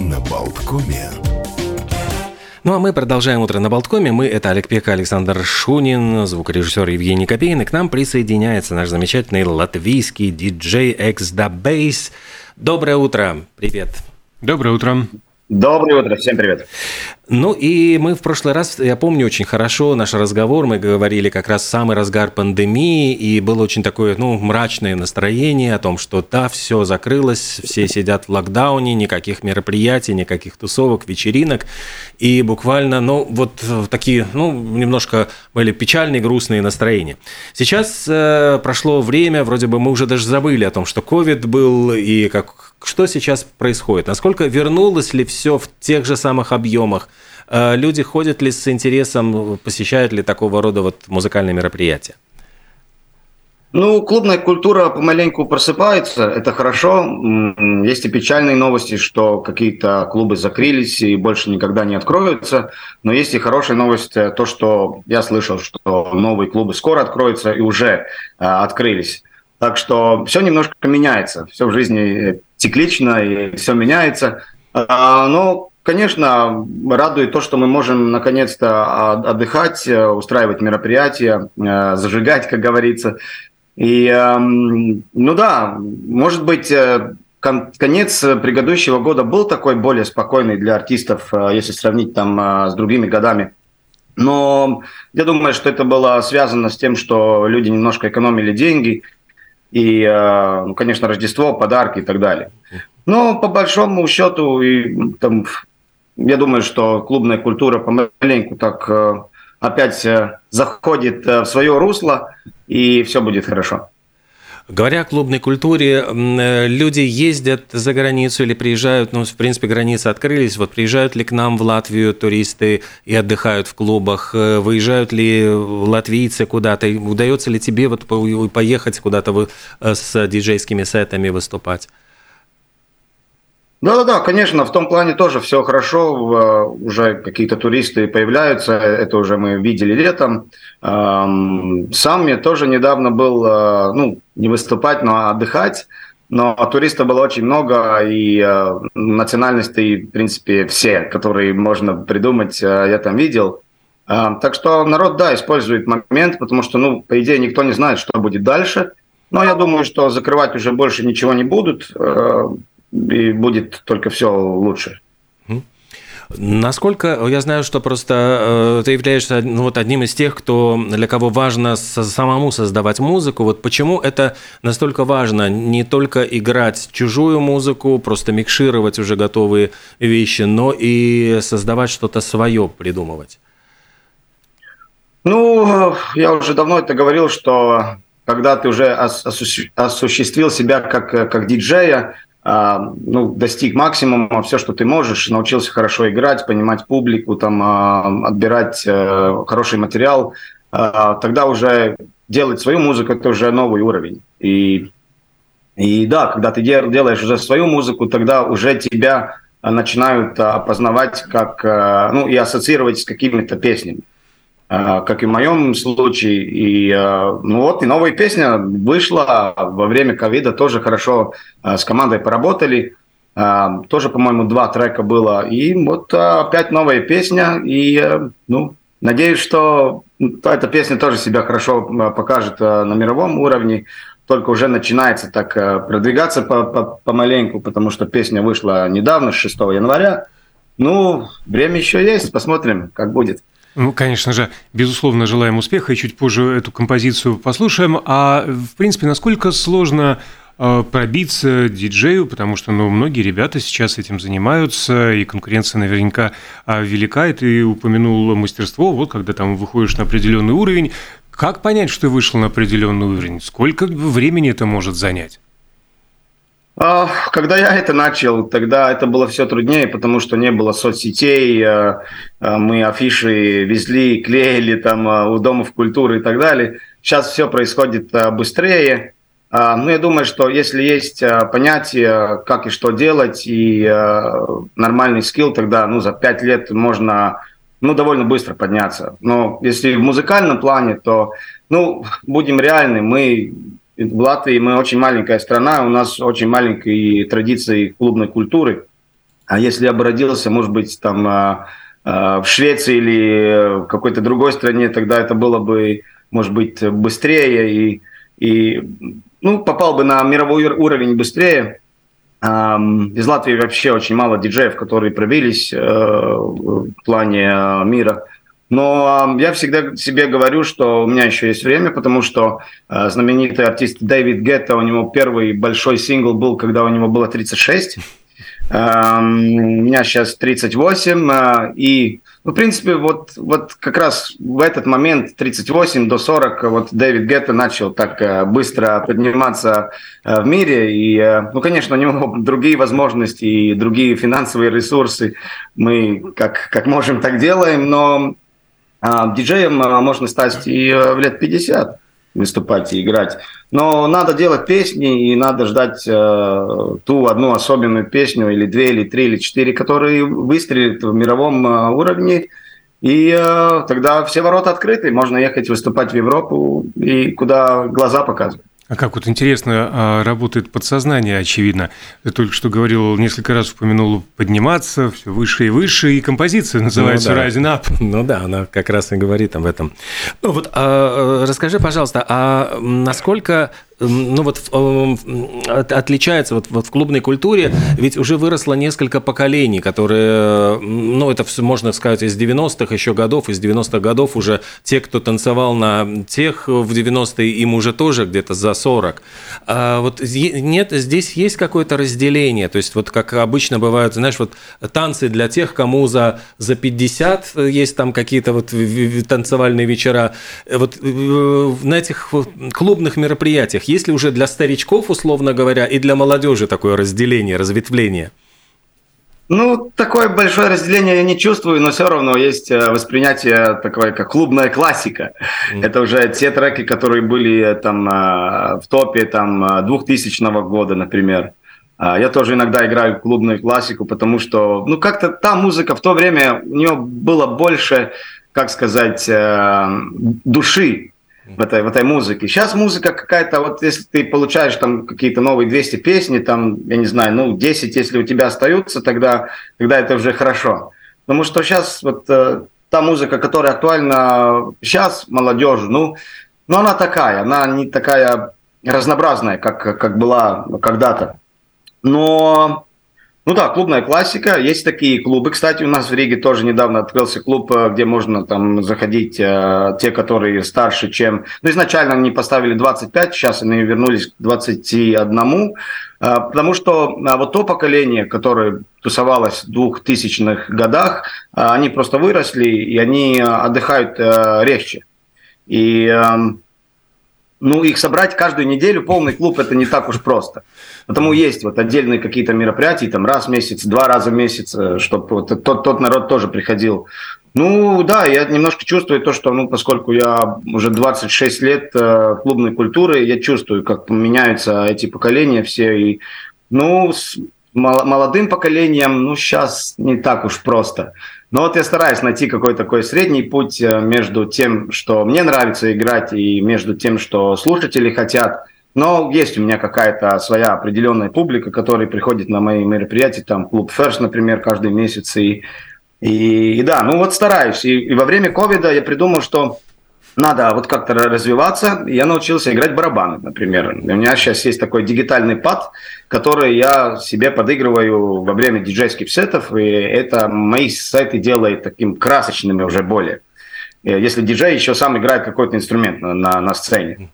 на Болткоме. Ну а мы продолжаем утро на Болткоме. Мы это Олег Пека, Александр Шунин, звукорежиссер Евгений Копейн. И к нам присоединяется наш замечательный латвийский диджей X Da Bass. Доброе утро. Привет. Доброе утро. Доброе утро, всем привет. Ну и мы в прошлый раз, я помню очень хорошо наш разговор, мы говорили как раз самый разгар пандемии, и было очень такое, ну, мрачное настроение о том, что да, все закрылось, все сидят в локдауне, никаких мероприятий, никаких тусовок, вечеринок, и буквально, ну, вот такие, ну, немножко были печальные, грустные настроения. Сейчас э, прошло время, вроде бы мы уже даже забыли о том, что ковид был, и как что сейчас происходит? Насколько вернулось ли все в тех же самых объемах? Э, люди ходят ли с интересом, посещают ли такого рода вот музыкальные мероприятия? Ну, клубная культура помаленьку просыпается, это хорошо. Есть и печальные новости, что какие-то клубы закрылись и больше никогда не откроются. Но есть и хорошая новость, э, то, что я слышал, что новые клубы скоро откроются и уже э, открылись. Так что все немножко меняется, все в жизни циклично и все меняется. А, но, конечно, радует то, что мы можем наконец-то отдыхать, э, устраивать мероприятия, э, зажигать, как говорится. И, эм, ну да, может быть, э, конец предыдущего года был такой более спокойный для артистов, если сравнить там с другими годами. Но я думаю, что это было связано с тем, что люди немножко экономили деньги – и, ну, конечно, Рождество, подарки и так далее. Но по большому счету, и, там, я думаю, что клубная культура помаленьку так э, опять э, заходит в свое русло, и все будет хорошо. Говоря о клубной культуре, э, люди ездят за границу или приезжают, ну, в принципе, границы открылись, вот приезжают ли к нам в Латвию туристы и отдыхают в клубах, э, выезжают ли латвийцы куда-то, удается ли тебе вот поехать куда-то э, с диджейскими сетами выступать? Да-да-да, конечно, в том плане тоже все хорошо, уже какие-то туристы появляются, это уже мы видели летом. Сам я тоже недавно был, э, ну, не выступать, но отдыхать, но туристов было очень много, и э, национальностей, в принципе, все, которые можно придумать, э, я там видел. Так что народ, да, использует момент, потому что, ну, по идее, никто не знает, что будет дальше. Но я думаю, что закрывать уже больше ничего не будут и будет только все лучше. Насколько я знаю, что просто э, ты являешься ну, вот одним из тех, кто для кого важно самому создавать музыку. Вот почему это настолько важно не только играть чужую музыку, просто микшировать уже готовые вещи, но и создавать что-то свое, придумывать. Ну, я уже давно это говорил, что когда ты уже осуществил себя как, как диджея, ну, достиг максимума, все, что ты можешь, научился хорошо играть, понимать публику, там, а, отбирать э, хороший материал, а, тогда уже делать свою музыку – это уже новый уровень. И, и да, когда ты делаешь уже свою музыку, тогда уже тебя начинают опознавать как, э, ну, и ассоциировать с какими-то песнями. А, как и в моем случае. И а, ну вот, и новая песня вышла во время ковида, тоже хорошо а, с командой поработали. Тоже, по-моему, два трека было. И вот опять новая песня. И, ну, надеюсь, что эта песня тоже себя хорошо покажет на мировом уровне. Только уже начинается так продвигаться помаленьку, потому что песня вышла недавно, с 6 января. Ну, время еще есть, посмотрим, как будет. Ну, конечно же, безусловно, желаем успеха, и чуть позже эту композицию послушаем. А, в принципе, насколько сложно э, пробиться диджею, потому что ну, многие ребята сейчас этим занимаются, и конкуренция наверняка а, велика, и ты упомянул мастерство, вот когда там выходишь на определенный уровень. Как понять, что ты вышел на определенный уровень? Сколько времени это может занять? А, когда я это начал, тогда это было все труднее, потому что не было соцсетей, э, э, мы афиши везли, клеили там у Домов культуры и так далее. Сейчас все происходит быстрее. А, ну, я думаю, что если есть понятие, как и что делать, и нормальный скилл, тогда ну, за пять лет можно ну, довольно быстро подняться. Но если в музыкальном плане, то, ну, будем реальны, мы в Латвии мы очень маленькая страна, у нас очень маленькие традиции клубной культуры. А если я бы родился, может быть, там а, а, в Швеции или в какой-то другой стране, тогда это было бы, может быть, быстрее и, и ну, попал бы на мировой уровень быстрее. Из Латвии вообще очень мало диджеев, которые пробились э, в плане э, мира. Но я всегда себе говорю, что у меня еще есть время, потому что э, знаменитый артист Дэвид Гетта, у него первый большой сингл был, когда у него было 36. Эм, у меня сейчас 38, э, и, ну, в принципе, вот, вот как раз в этот момент, 38 до 40, вот Дэвид Гетта начал так э, быстро подниматься в мире, и, ну, конечно, у него другие возможности и другие финансовые ресурсы, мы как, как можем, так делаем, но диджеем а, можно стать и э, в лет 50 выступать и играть. Но надо делать песни, и надо ждать э, ту одну особенную песню, или две, или три, или четыре, которые выстрелят в мировом э, уровне. И э, тогда все ворота открыты, можно ехать выступать в Европу, и куда глаза показывают. А как вот интересно а, работает подсознание, очевидно. Ты только что говорил, несколько раз упомянул подниматься, все выше и выше, и композиция называется ну, да. Rising Up. Ну да, она как раз и говорит об этом. Ну вот а, расскажи, пожалуйста, а насколько ну вот отличается вот, вот в клубной культуре, ведь уже выросло несколько поколений, которые, ну это все можно сказать из 90-х еще годов, из 90-х годов уже те, кто танцевал на тех в 90-е, им уже тоже где-то за 40. А вот нет, здесь есть какое-то разделение, то есть вот как обычно бывают, знаешь, вот танцы для тех, кому за, за 50 есть там какие-то вот танцевальные вечера, вот э, на этих клубных мероприятиях есть ли уже для старичков, условно говоря, и для молодежи такое разделение, разветвление? Ну, такое большое разделение я не чувствую, но все равно есть э, воспринятие такое, как клубная классика. Mm. Это уже те треки, которые были э, там э, в топе там 2000 года, например. А, я тоже иногда играю клубную классику, потому что, ну, как-то та музыка в то время, у нее было больше, как сказать, души в этой, в этой музыке. Сейчас музыка какая-то, вот если ты получаешь там какие-то новые 200 песни, там, я не знаю, ну, 10, если у тебя остаются, тогда, тогда это уже хорошо. Потому что сейчас вот э, та музыка, которая актуальна сейчас молодежи, ну, ну, она такая, она не такая разнообразная, как, как была когда-то. Но ну да, клубная классика. Есть такие клубы. Кстати, у нас в Риге тоже недавно открылся клуб, э, где можно там заходить э, те, которые старше, чем... Ну, изначально они поставили 25, сейчас они вернулись к 21. Э, потому что вот то поколение, которое тусовалось в 2000-х годах, они просто выросли, и они отдыхают легче. И... Ну, их собрать каждую неделю, полный клуб, это не так уж просто. Потому есть вот отдельные какие-то мероприятия, там раз в месяц, два раза в месяц, э, чтобы вот тот, тот народ тоже приходил. Ну, да, я немножко чувствую то, что, ну, поскольку я уже 26 лет э, клубной культуры, я чувствую, как меняются эти поколения все. И, ну, с молодым поколением, ну, сейчас не так уж просто. Но вот я стараюсь найти какой-то такой средний путь э, между тем, что мне нравится играть, и между тем, что слушатели хотят. Но есть у меня какая-то своя определенная публика, которая приходит на мои мероприятия, там клуб First, например, каждый месяц. И, и, и да, ну вот стараюсь. И, и во время ковида я придумал, что надо вот как-то развиваться. Я научился играть барабаны, например. У меня сейчас есть такой дигитальный пад, который я себе подыгрываю во время диджейских сетов, и это мои сеты делает таким красочными уже более. Э, если диджей еще сам играет какой-то инструмент на, на, на сцене.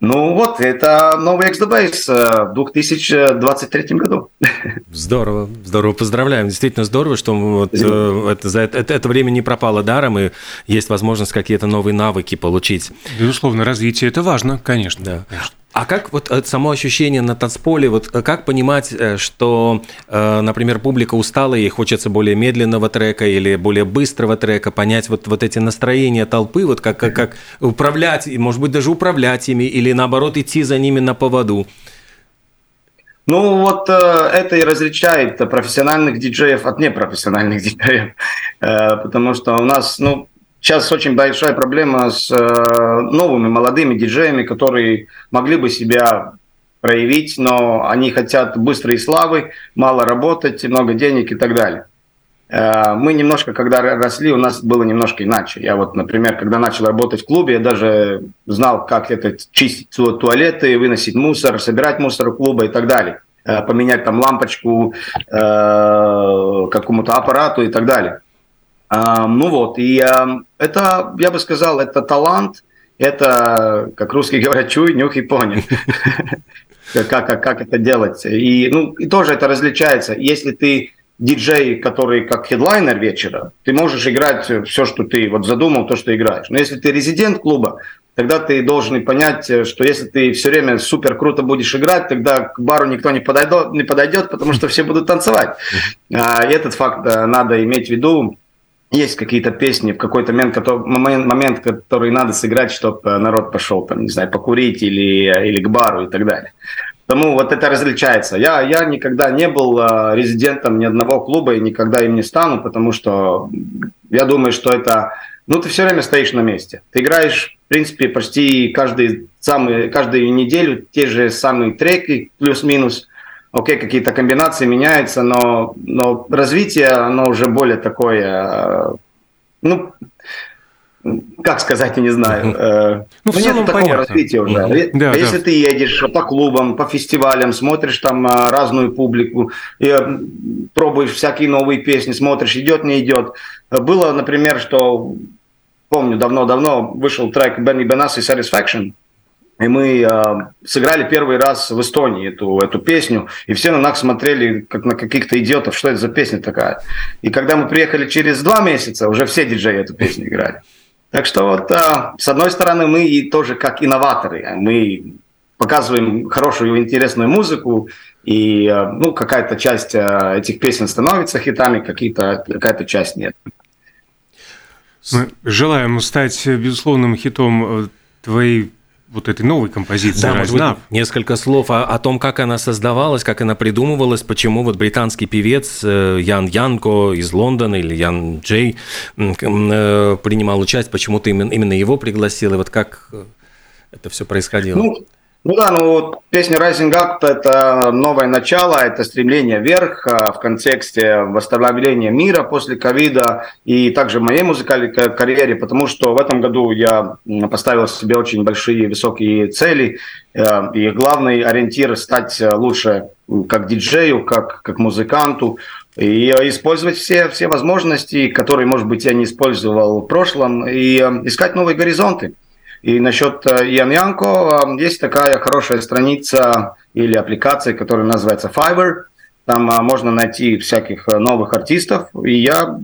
Ну вот, это новый XDBase э, в 2023 году. Здорово, здорово, поздравляем. Действительно здорово, что вот, э, это, за это, это время не пропало даром, и есть возможность какие-то новые навыки получить. Безусловно, развитие – это важно, конечно. Да. конечно. А как вот э, само ощущение на танцполе, вот э, как понимать, э, что, например, публика устала и хочется более медленного трека или более быстрого трека, понять вот, вот эти настроения толпы, вот как, как, как управлять, может быть, даже управлять ими или наоборот идти за ними на поводу? Ну вот это и различает профессиональных диджеев от непрофессиональных диджеев, потому что у нас, ну, Сейчас очень большая проблема с э, новыми молодыми диджеями, которые могли бы себя проявить, но они хотят быстрой славы, мало работать, много денег и так далее. Э, мы немножко, когда росли, у нас было немножко иначе. Я вот, например, когда начал работать в клубе, я даже знал, как это чистить туалеты, выносить мусор, собирать мусор клуба и так далее. Э, поменять там лампочку какому-то аппарату и так далее. Ну вот, и это, я бы сказал, это талант, это, как русские говорят, чуй, нюх и понял. Как, как, как это делать. И, ну, и тоже это различается. Если ты диджей, который как хедлайнер вечера, ты можешь играть все, что ты вот задумал, то, что играешь. Но если ты резидент клуба, тогда ты должен понять, что если ты все время супер круто будешь играть, тогда к бару никто не подойдет, не подойдет потому что все будут танцевать. А, и этот факт э, надо иметь в виду. Есть какие-то песни в какой-то момент, который, момент, который надо сыграть, чтобы э, народ пошел, там, не знаю, покурить или, э, или к бару и так далее. Тому вот это различается. Я, я никогда не был э, резидентом ни одного клуба и никогда им не стану, потому что я думаю, что это... Ну, ты все время стоишь на месте. Ты играешь, в принципе, почти каждый, самый, каждую неделю те же самые треки, плюс-минус. Окей, какие-то комбинации меняются, но, но развитие, оно уже более такое... Ну, как сказать, я не знаю. Э, ну, в целом такого понятно. развития уже. Mm-hmm. Да, Если да. ты едешь по клубам, по фестивалям, смотришь там э, разную публику, э, пробуешь всякие новые песни, смотришь, идет, не идет. Было, например, что, помню, давно-давно вышел трек Бенни Бенас и Satisfaction, и мы э, сыграли первый раз в Эстонии эту, эту песню, и все на нас смотрели, как на каких-то идиотов, что это за песня такая. И когда мы приехали через два месяца, уже все диджеи эту песню играли. Так что вот, а, с одной стороны, мы и тоже как инноваторы, мы показываем хорошую, интересную музыку, и а, ну, какая-то часть а, этих песен становится хитами, какая-то часть нет. Мы желаем стать безусловным хитом э, твоей вот этой новой композиции да, может быть, несколько слов о, о том, как она создавалась, как она придумывалась, почему вот британский певец э, Ян Янко из Лондона или Ян Джей э, принимал участие, почему ты именно, именно его пригласил, и вот как это все происходило? Ну, ну да, ну песня Rising Up – это новое начало, это стремление вверх а, в контексте восстановления мира после ковида и также моей музыкальной карьере, потому что в этом году я поставил себе очень большие высокие цели, э, и главный ориентир – стать лучше как диджею, как, как музыканту, и использовать все, все возможности, которые, может быть, я не использовал в прошлом, и э, искать новые горизонты. И насчет э, Ян Янко, э, есть такая хорошая страница или аппликация, которая называется Fiverr. Там э, можно найти всяких новых артистов. И я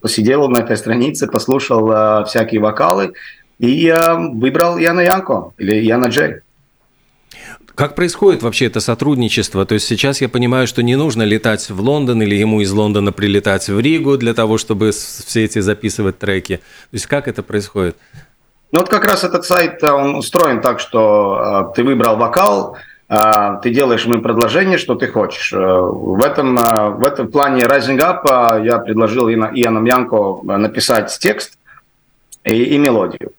посидел на этой странице, послушал всякие вокалы и выбрал Яна Янко или Яна Джей. Как происходит вообще это сотрудничество? То есть сейчас я понимаю, что не нужно летать в Лондон или ему из Лондона прилетать в Ригу для того, чтобы все эти записывать треки. То есть как это происходит? Ну вот как раз этот сайт, э, он устроен так, что э, ты выбрал вокал, э, ты делаешь ему предложение, что ты хочешь. В этом, в этом плане Rising Up я предложил Иоанну Янко написать текст и, и мелодию.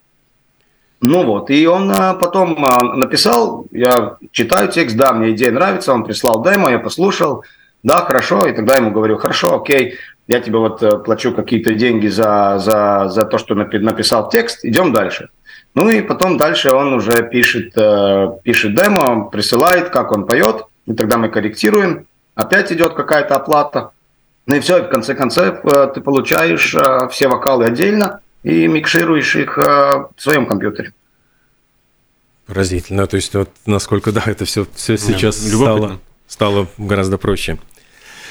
Ну вот, и он потом написал, я читаю текст, да, мне идея нравится, он прислал демо, я послушал, да, хорошо, и тогда ему говорю, хорошо, окей, я тебе вот э, плачу какие-то деньги за, за, за то, что написал текст, идем дальше. Ну и потом дальше он уже пишет, э, пишет демо, присылает, как он поет, и тогда мы корректируем, опять идет какая-то оплата. Ну и все, и в конце концов э, ты получаешь все вокалы отдельно и микшируешь их в своем компьютере. Поразительно. То есть, вот насколько, да, это все, все сейчас да, стало, стало гораздо проще.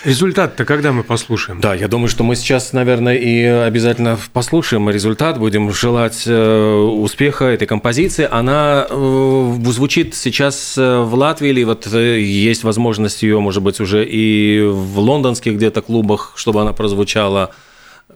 Результат-то когда мы послушаем? Да, я думаю, что мы сейчас, наверное, и обязательно послушаем результат. Будем желать э, успеха этой композиции. Она э, звучит сейчас э, в Латвии, или вот есть возможность ее, может быть, уже и в лондонских где-то клубах, чтобы она прозвучала.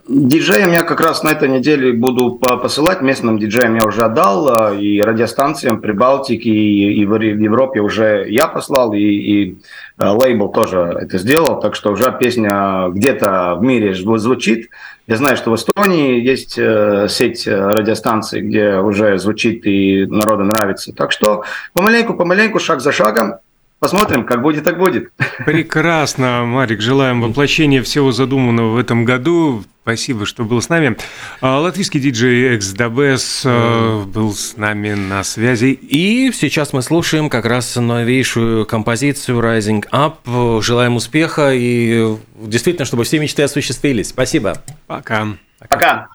Диджеям я как раз на этой неделе буду посылать, местным диджеям я уже отдал, а, и радиостанциям Прибалтики, и, и в Европе уже я послал, и, и а, лейбл тоже это сделал, так что уже песня где-то в мире звучит. Я знаю, что в Эстонии есть э, сеть радиостанций, где уже звучит и народу нравится. Так что помаленьку, помаленьку, шаг за шагом, посмотрим, как будет, так будет. Прекрасно, Марик. Желаем воплощения всего задуманного в этом году. Спасибо, что был с нами. А, латвийский диджей Эксдабес э, был с нами на связи. И сейчас мы слушаем как раз новейшую композицию Rising Up. Желаем успеха и действительно, чтобы все мечты осуществились. Спасибо. Пока. Пока.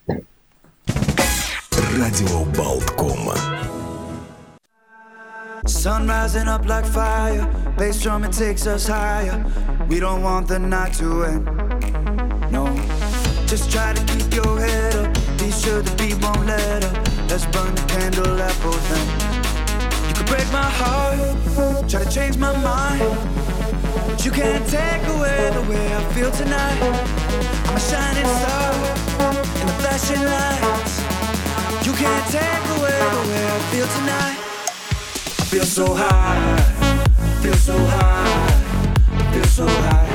Радио Болткома. Sun rising up like fire, bass drum it takes us higher. We don't want the night to end. Just try to keep your head up. Be sure the beat won't let up. Let's burn the candle at both oh, ends. You could break my heart, try to change my mind. But you can't take away the way I feel tonight. I'm a shining star in the flashing lights. You can't take away the way I feel tonight. I feel so high, feel so high, feel so high,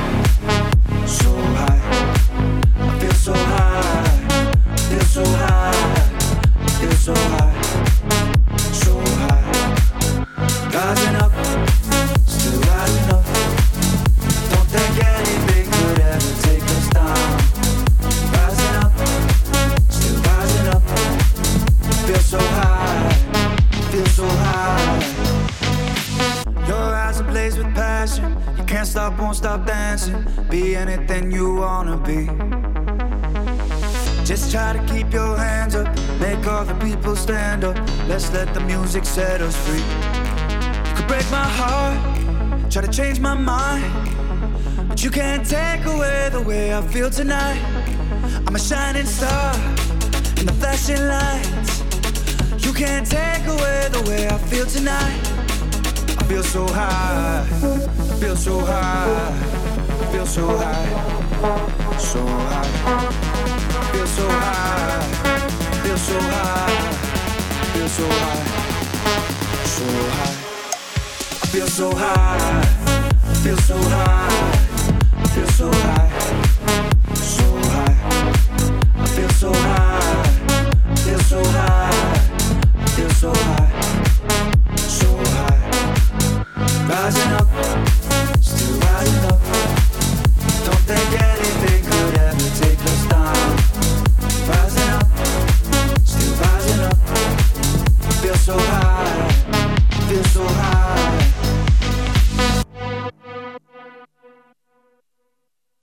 free. You could break my heart, try to change my mind. But you can't take away the way I feel tonight. I'm a shining star in the flashing lights. You can't take away the way I feel tonight. I feel so high, feel so high, feel so high, so high. Feel so high, feel so high, feel so high. Feel so high, so high, I feel so high,